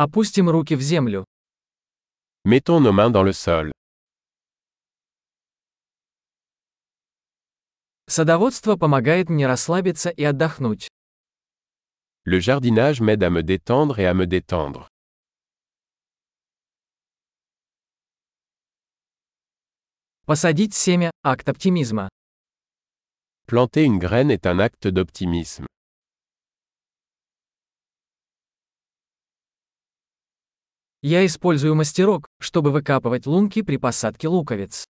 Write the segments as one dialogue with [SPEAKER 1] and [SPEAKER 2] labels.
[SPEAKER 1] Опустим руки в землю.
[SPEAKER 2] Mettons nos mains dans le sol.
[SPEAKER 1] Садоводство помогает мне расслабиться и отдохнуть.
[SPEAKER 2] Le jardinage m'aide à me détendre et à me détendre.
[SPEAKER 1] Посадить семя – акт оптимизма.
[SPEAKER 2] Planter une graine est un acte d'optimisme.
[SPEAKER 1] Я использую мастерок, чтобы выкапывать лунки при посадке луковиц.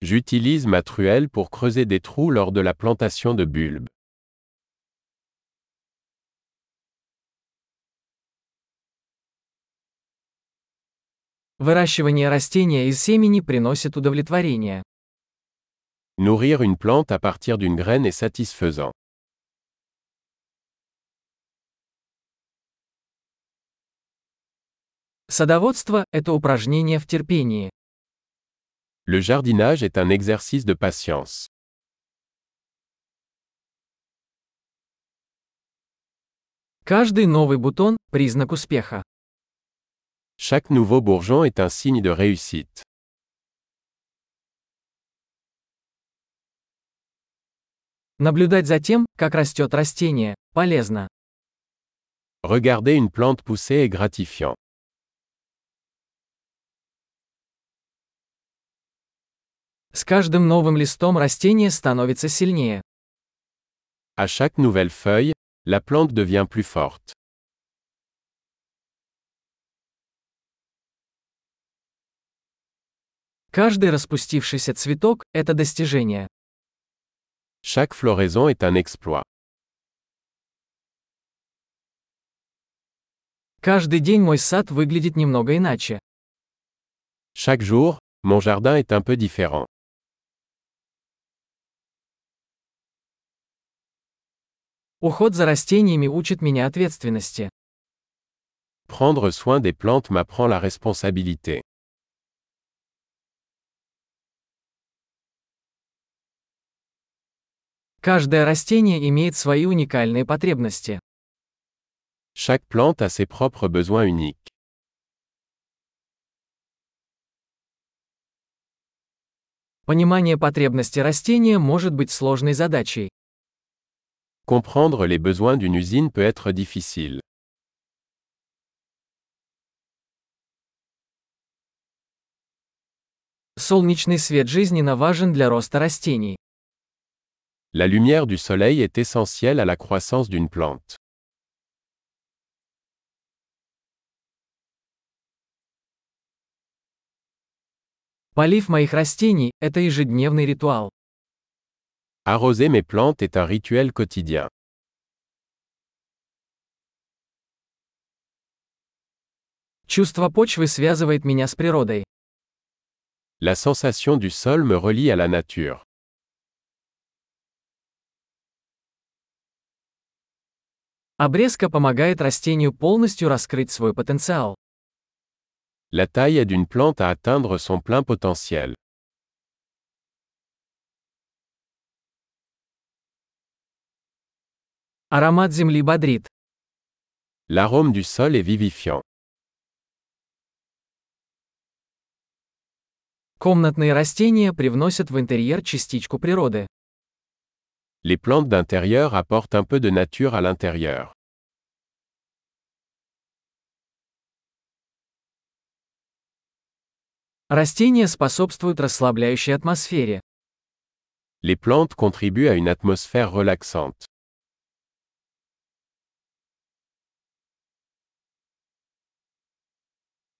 [SPEAKER 2] J'utilise ma truelle pour creuser des trous lors de la plantation de bulbes.
[SPEAKER 1] Выращивание растения из семени приносит удовлетворение.
[SPEAKER 2] Nourrir une plante à partir d'une graine est satisfaisant.
[SPEAKER 1] Садоводство – это упражнение в терпении.
[SPEAKER 2] Le jardinage est un exercice de patience.
[SPEAKER 1] Каждый новый бутон – признак успеха.
[SPEAKER 2] Chaque nouveau bourgeon est un signe de réussite.
[SPEAKER 1] Наблюдать за тем, как растет растение, полезно.
[SPEAKER 2] Regarder une plante pousser est gratifiant.
[SPEAKER 1] С каждым новым листом растение становится сильнее.
[SPEAKER 2] À chaque nouvelle feuille, la plante devient plus forte.
[SPEAKER 1] Каждый распустившийся цветок – это достижение.
[SPEAKER 2] Chaque floraison est un exploit.
[SPEAKER 1] Каждый день мой сад выглядит немного иначе.
[SPEAKER 2] Chaque jour, mon jardin est un peu différent.
[SPEAKER 1] Уход за растениями учит меня ответственности.
[SPEAKER 2] Prendre soin des plantes m'apprend la responsabilité.
[SPEAKER 1] Каждое растение имеет свои уникальные потребности.
[SPEAKER 2] Chaque plante a ses propres besoins uniques.
[SPEAKER 1] Понимание потребностей растения может быть сложной задачей.
[SPEAKER 2] Comprendre les besoins d'une usine peut être difficile.
[SPEAKER 1] Солнечный свет жизненно важен для роста растений.
[SPEAKER 2] La lumière du soleil est essentielle à la croissance d'une plante.
[SPEAKER 1] Полив моих растений – это ежедневный ритуал.
[SPEAKER 2] Arroser mes plantes est un rituel quotidien.
[SPEAKER 1] Чувство почвы связывает меня с природой.
[SPEAKER 2] La sensation du sol me relie à la nature.
[SPEAKER 1] Обрезка помогает растению полностью раскрыть свой потенциал.
[SPEAKER 2] La taille aide une plante à atteindre son plein potentiel.
[SPEAKER 1] Аромат земли бодрит.
[SPEAKER 2] L'arôme du sol est vivifiant.
[SPEAKER 1] Комнатные растения привносят в интерьер частичку природы.
[SPEAKER 2] Les plantes d'intérieur apportent un peu de nature à l'intérieur.
[SPEAKER 1] Растения способствуют расслабляющей атмосфере.
[SPEAKER 2] Les plantes contribuent à une atmosphère relaxante.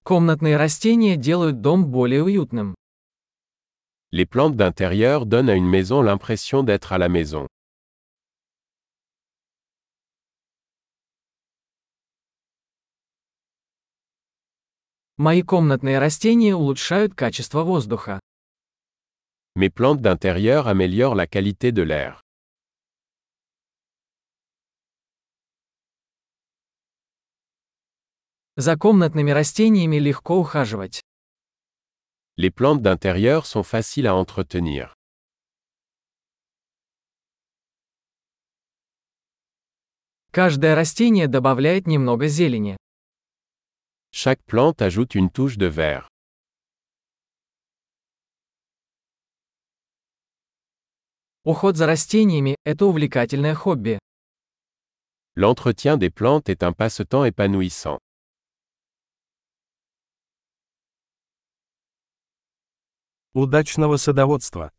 [SPEAKER 1] Комнатные растения делают дом более уютным.
[SPEAKER 2] Les plantes d'intérieur donnent à une maison l'impression d'être à la maison.
[SPEAKER 1] Мои комнатные растения улучшают качество воздуха.
[SPEAKER 2] Mes plantes d'intérieur améliorent la qualité de l'air.
[SPEAKER 1] За комнатными растениями легко ухаживать.
[SPEAKER 2] Les plantes d'intérieur sont faciles à entretenir.
[SPEAKER 1] Каждое растение добавляет немного зелени.
[SPEAKER 2] Chaque plante ajoute une touche de vert.
[SPEAKER 1] Уход за растениями – это увлекательное хобби.
[SPEAKER 2] L'entretien des plantes est un passe-temps épanouissant.
[SPEAKER 3] Удачного садоводства!